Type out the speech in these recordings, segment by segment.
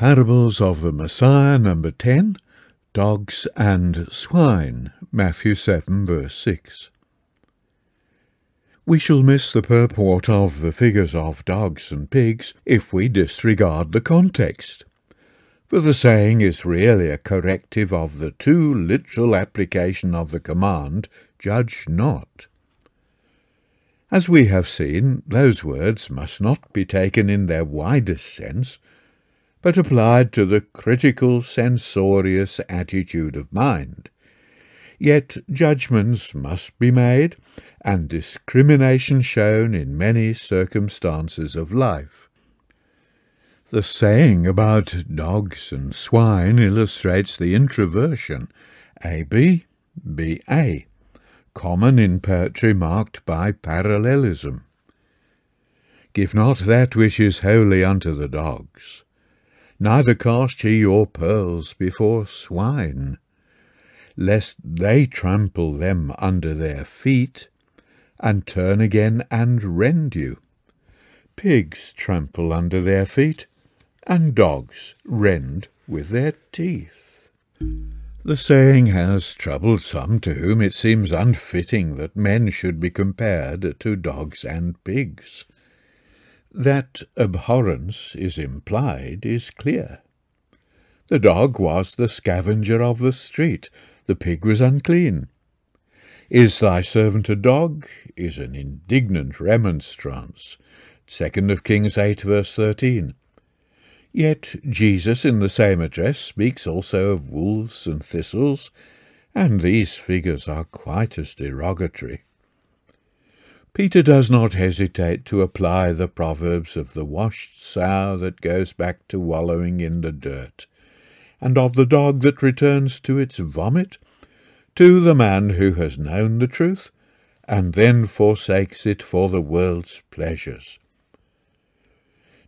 Parables of the Messiah, number 10, Dogs and Swine, Matthew 7, verse 6. We shall miss the purport of the figures of dogs and pigs if we disregard the context. For the saying is really a corrective of the too literal application of the command, Judge not. As we have seen, those words must not be taken in their widest sense, but applied to the critical, censorious attitude of mind. Yet judgments must be made, and discrimination shown in many circumstances of life. The saying about dogs and swine illustrates the introversion, AB, BA, common in poetry marked by parallelism. Give not that which is holy unto the dogs, neither cast ye your pearls before swine, lest they trample them under their feet, and turn again and rend you. Pigs trample under their feet, and dogs rend with their teeth. The saying has troubled some to whom it seems unfitting that men should be compared to dogs and pigs. That abhorrence is implied is clear. The dog was the scavenger of the street, the pig was unclean. Is thy servant a dog? is an indignant remonstrance. Second of Kings 8, verse 13. Yet Jesus in the same address speaks also of wolves and thistles, and these figures are quite as derogatory. Peter does not hesitate to apply the proverbs of the washed sow that goes back to wallowing in the dirt, and of the dog that returns to its vomit, to the man who has known the truth, and then forsakes it for the world's pleasures.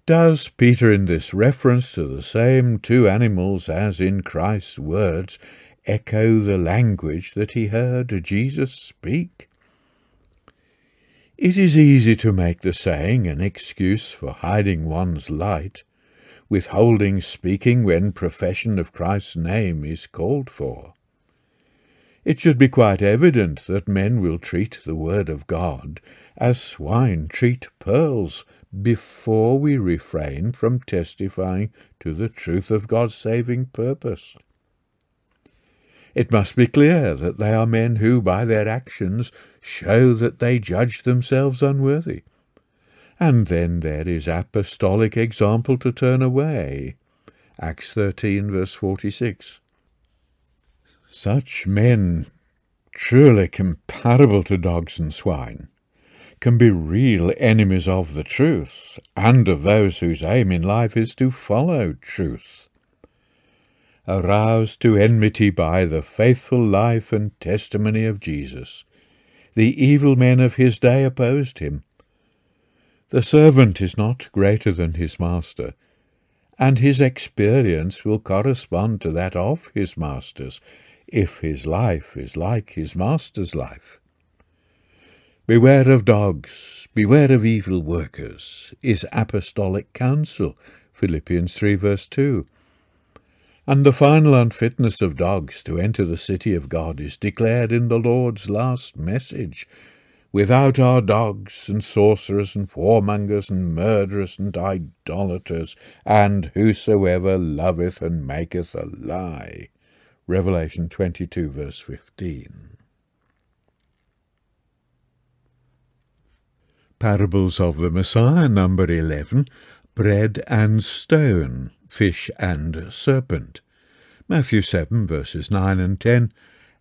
Does Peter, in this reference to the same two animals as in Christ's words, echo the language that he heard Jesus speak? It is easy to make the saying an excuse for hiding one's light, withholding speaking when profession of Christ's name is called for. It should be quite evident that men will treat the word of God as swine treat pearls before we refrain from testifying to the truth of God's saving purpose. It must be clear that they are men who, by their actions, show that they judge themselves unworthy. And then there is apostolic example to turn away. Acts 13, verse 46. Such men, truly comparable to dogs and swine, can be real enemies of the truth, and of those whose aim in life is to follow truth aroused to enmity by the faithful life and testimony of Jesus. The evil men of his day opposed him. The servant is not greater than his master, and his experience will correspond to that of his master's, if his life is like his master's life. Beware of dogs, beware of evil workers, is apostolic counsel, Philippians 3 verse 2 and the final unfitness of dogs to enter the city of God is declared in the Lord's last message. Without our dogs and sorcerers and whoremongers and murderers and idolaters, and whosoever loveth and maketh a lie. Revelation 22, verse 15. Parables of the Messiah, number 11, Bread and Stone, fish and serpent. Matthew 7 verses 9 and 10,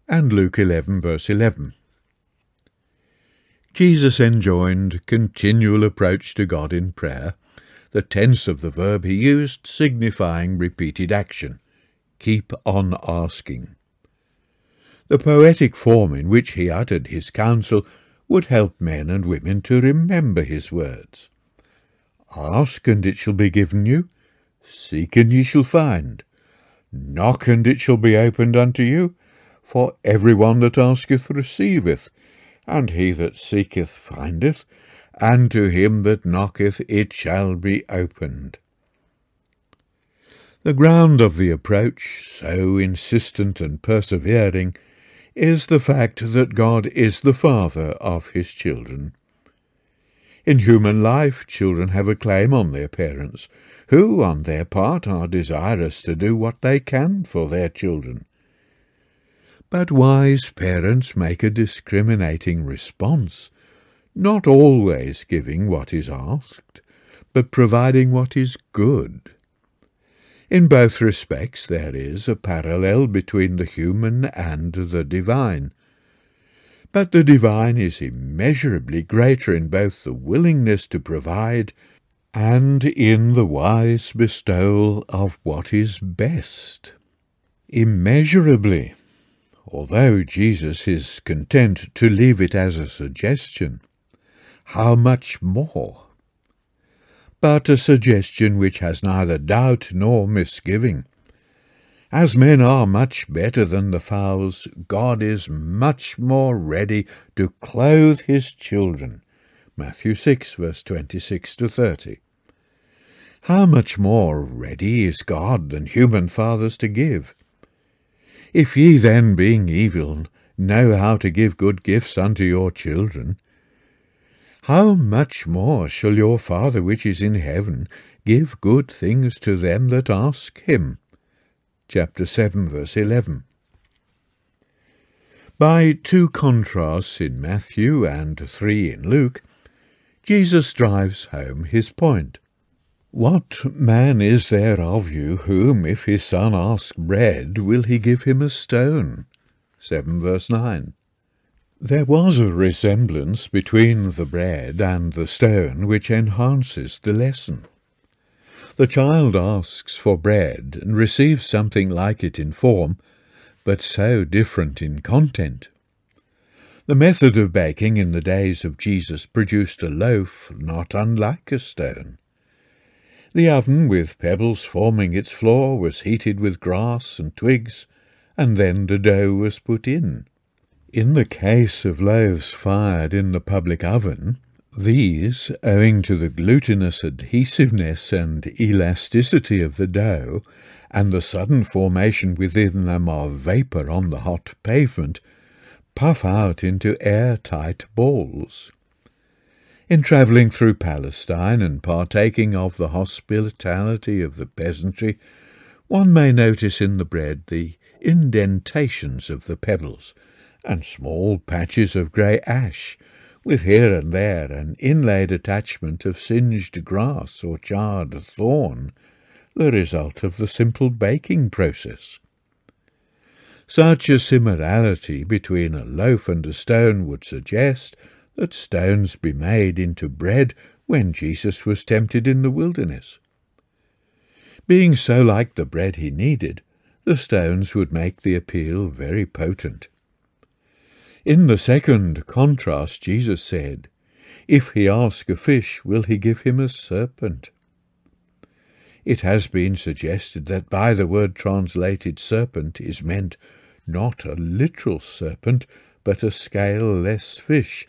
and Luke 11 verse 11. Jesus enjoined continual approach to God in prayer, the tense of the verb he used signifying repeated action. Keep on asking. The poetic form in which he uttered his counsel would help men and women to remember his words. Ask, and it shall be given you. Seek, and ye shall find. Knock, and it shall be opened unto you. For every one that asketh receiveth, and he that seeketh findeth, and to him that knocketh it shall be opened. The ground of the approach, so insistent and persevering, is the fact that God is the Father of his children. In human life, children have a claim on their parents, who, on their part, are desirous to do what they can for their children. But wise parents make a discriminating response, not always giving what is asked, but providing what is good. In both respects there is a parallel between the human and the divine. But the divine is immeasurably greater in both the willingness to provide and in the wise bestowal of what is best. Immeasurably, although Jesus is content to leave it as a suggestion. How much more? but a suggestion which has neither doubt nor misgiving. As men are much better than the fowls, God is much more ready to clothe his children. Matthew 6, verse 26 to 30. How much more ready is God than human fathers to give? If ye then, being evil, know how to give good gifts unto your children, how much more shall your Father which is in heaven give good things to them that ask him? Chapter 7, verse 11. By two contrasts in Matthew and three in Luke, Jesus drives home his point. What man is there of you whom, if his son ask bread, will he give him a stone? 7 verse 9. There was a resemblance between the bread and the stone which enhances the lesson. The child asks for bread and receives something like it in form, but so different in content. The method of baking in the days of Jesus produced a loaf not unlike a stone. The oven, with pebbles forming its floor, was heated with grass and twigs, and then the dough was put in. In the case of loaves fired in the public oven, these, owing to the glutinous adhesiveness and elasticity of the dough, and the sudden formation within them of vapour on the hot pavement, puff out into air-tight balls. In travelling through Palestine and partaking of the hospitality of the peasantry, one may notice in the bread the indentations of the pebbles, and small patches of grey ash, with here and there an inlaid attachment of singed grass or charred thorn, the result of the simple baking process. Such a similarity between a loaf and a stone would suggest that stones be made into bread when Jesus was tempted in the wilderness. Being so like the bread he needed, the stones would make the appeal very potent. In the second contrast, Jesus said, If he ask a fish, will he give him a serpent? It has been suggested that by the word translated serpent is meant not a literal serpent, but a scaleless fish,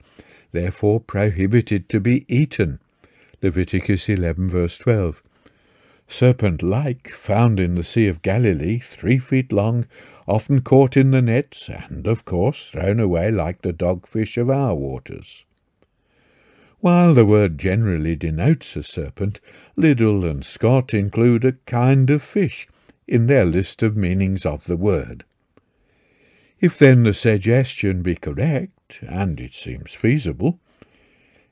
therefore prohibited to be eaten. Leviticus 11 verse 12. Serpent-like, found in the Sea of Galilee, three feet long, often caught in the nets, and, of course, thrown away like the dogfish of our waters. While the word generally denotes a serpent, Liddell and Scott include a kind of fish in their list of meanings of the word. If then the suggestion be correct, and it seems feasible,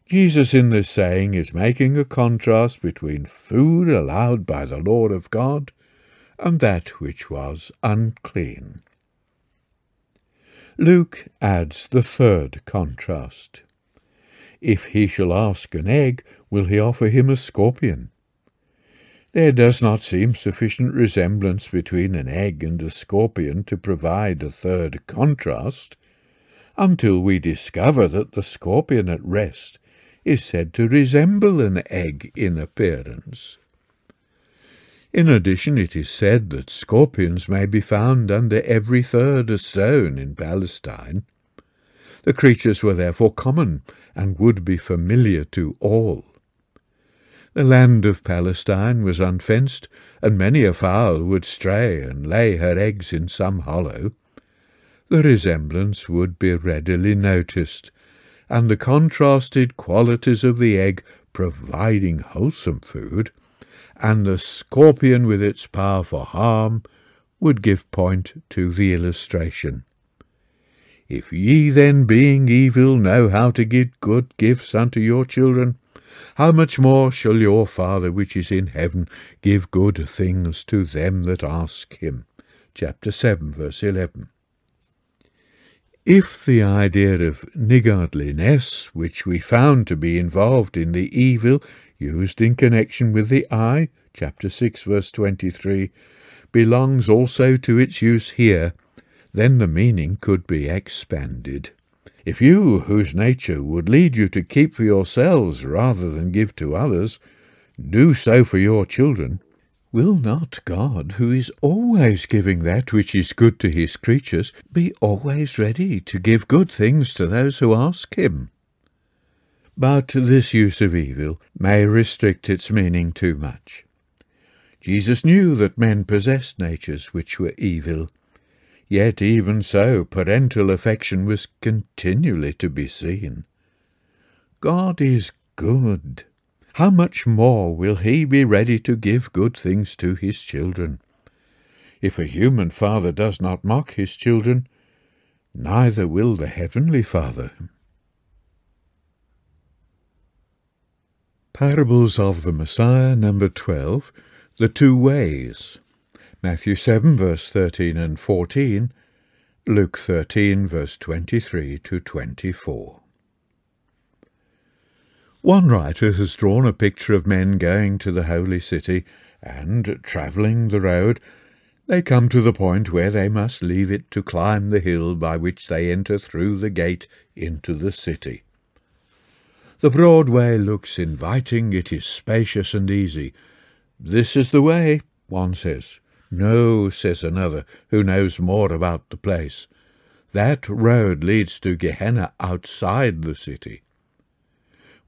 Jesus in this saying is making a contrast between food allowed by the Lord of God and that which was unclean. Luke adds the third contrast. If he shall ask an egg, will he offer him a scorpion? There does not seem sufficient resemblance between an egg and a scorpion to provide a third contrast, until we discover that the scorpion at rest is said to resemble an egg in appearance. In addition, it is said that scorpions may be found under every third stone in Palestine. The creatures were therefore common and would be familiar to all. The land of Palestine was unfenced, and many a fowl would stray and lay her eggs in some hollow. The resemblance would be readily noticed, and the contrasted qualities of the egg providing wholesome food, and the scorpion with its power for harm, would give point to the illustration. If ye then, being evil, know how to give good gifts unto your children, how much more shall your Father which is in heaven give good things to them that ask him? Chapter 7, verse 11. If the idea of niggardliness, which we found to be involved in the evil used in connection with the eye, chapter 6, verse 23, belongs also to its use here, then the meaning could be expanded. If you, whose nature would lead you to keep for yourselves rather than give to others, do so for your children, will not God, who is always giving that which is good to his creatures, be always ready to give good things to those who ask him? But this use of evil may restrict its meaning too much. Jesus knew that men possessed natures which were evil, Yet even so, parental affection was continually to be seen. God is good. How much more will he be ready to give good things to his children? If a human father does not mock his children, neither will the heavenly Father. Parables of the Messiah, number 12, The Two Ways. Matthew 7, verse 13 and 14, Luke 13, verse 23 to 24. One writer has drawn a picture of men going to the holy city, and, travelling the road, they come to the point where they must leave it to climb the hill by which they enter through the gate into the city. The broad way looks inviting, it is spacious and easy. This is the way, one says. No, says another, who knows more about the place. That road leads to Gehenna outside the city.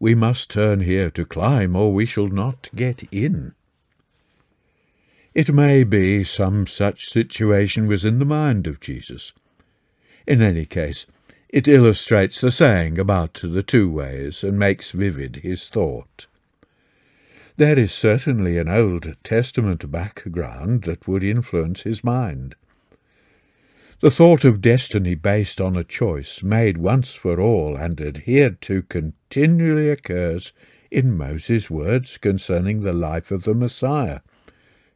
We must turn here to climb, or we shall not get in. It may be some such situation was in the mind of Jesus. In any case, it illustrates the saying about the two ways and makes vivid his thought. There is certainly an Old Testament background that would influence his mind. The thought of destiny based on a choice made once for all and adhered to continually occurs in Moses' words concerning the life of the Messiah,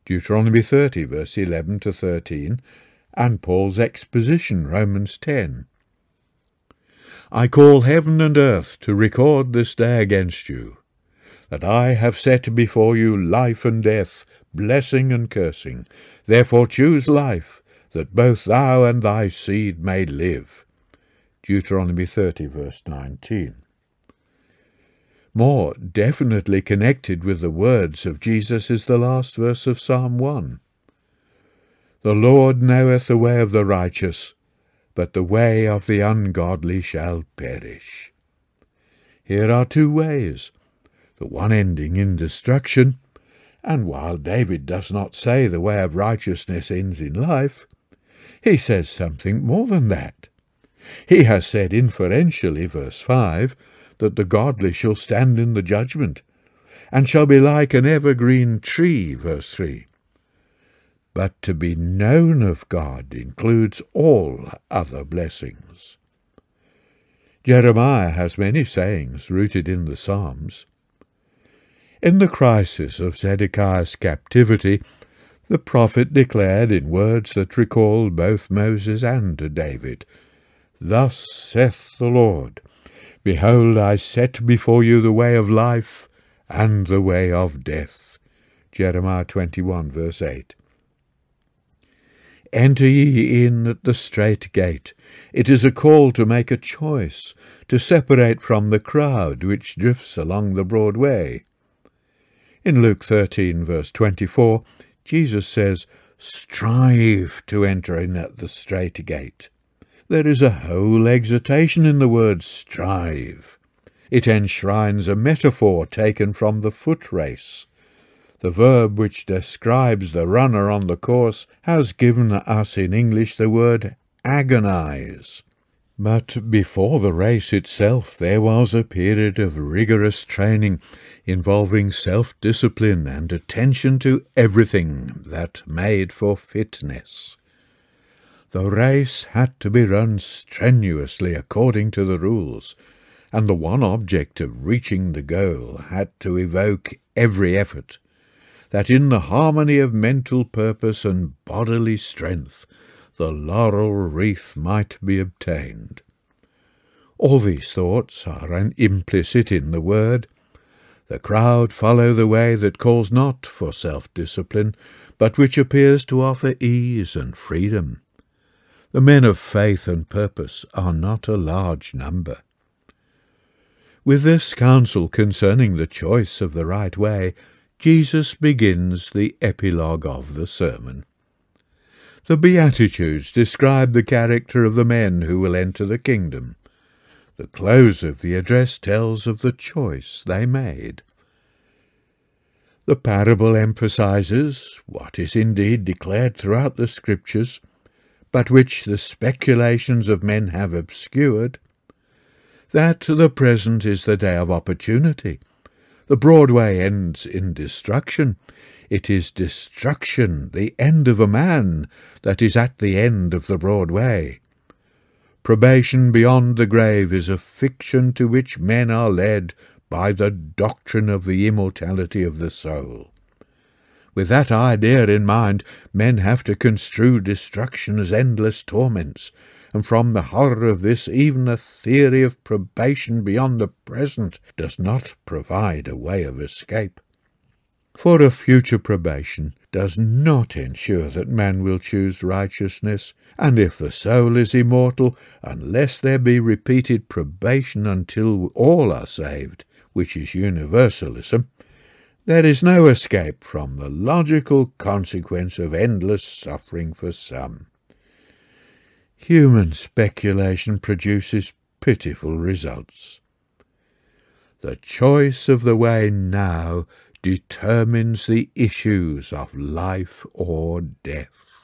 Deuteronomy 30, verse 11 to 13, and Paul's exposition, Romans 10. I call heaven and earth to record this day against you that I have set before you life and death, blessing and cursing. Therefore choose life, that both thou and thy seed may live. Deuteronomy 30, verse 19. More definitely connected with the words of Jesus is the last verse of Psalm 1. The Lord knoweth the way of the righteous, but the way of the ungodly shall perish. Here are two ways the one ending in destruction. And while David does not say the way of righteousness ends in life, he says something more than that. He has said inferentially, verse 5, that the godly shall stand in the judgment, and shall be like an evergreen tree, verse 3. But to be known of God includes all other blessings. Jeremiah has many sayings rooted in the Psalms. In the crisis of Zedekiah's captivity, the prophet declared in words that recall both Moses and David, Thus saith the Lord, Behold, I set before you the way of life and the way of death. Jeremiah 21, verse 8. Enter ye in at the strait gate. It is a call to make a choice, to separate from the crowd which drifts along the broad way. In Luke 13, verse 24, Jesus says, Strive to enter in at the strait gate. There is a whole exhortation in the word strive. It enshrines a metaphor taken from the foot race. The verb which describes the runner on the course has given us in English the word agonize. But before the race itself, there was a period of rigorous training involving self discipline and attention to everything that made for fitness. The race had to be run strenuously according to the rules, and the one object of reaching the goal had to evoke every effort, that in the harmony of mental purpose and bodily strength the laurel wreath might be obtained. All these thoughts are an implicit in the word. The crowd follow the way that calls not for self-discipline, but which appears to offer ease and freedom. The men of faith and purpose are not a large number. With this counsel concerning the choice of the right way, Jesus begins the epilogue of the sermon. The Beatitudes describe the character of the men who will enter the kingdom. The close of the address tells of the choice they made. The parable emphasizes what is indeed declared throughout the Scriptures, but which the speculations of men have obscured, that the present is the day of opportunity. The Broadway ends in destruction, it is destruction, the end of a man, that is at the end of the Broadway. Probation beyond the grave is a fiction to which men are led by the doctrine of the immortality of the soul. With that idea in mind, men have to construe destruction as endless torments, and from the horror of this even a theory of probation beyond the present does not provide a way of escape for a future probation does not ensure that man will choose righteousness, and if the soul is immortal, unless there be repeated probation until all are saved, which is universalism, there is no escape from the logical consequence of endless suffering for some. Human speculation produces pitiful results. The choice of the way now determines the issues of life or death.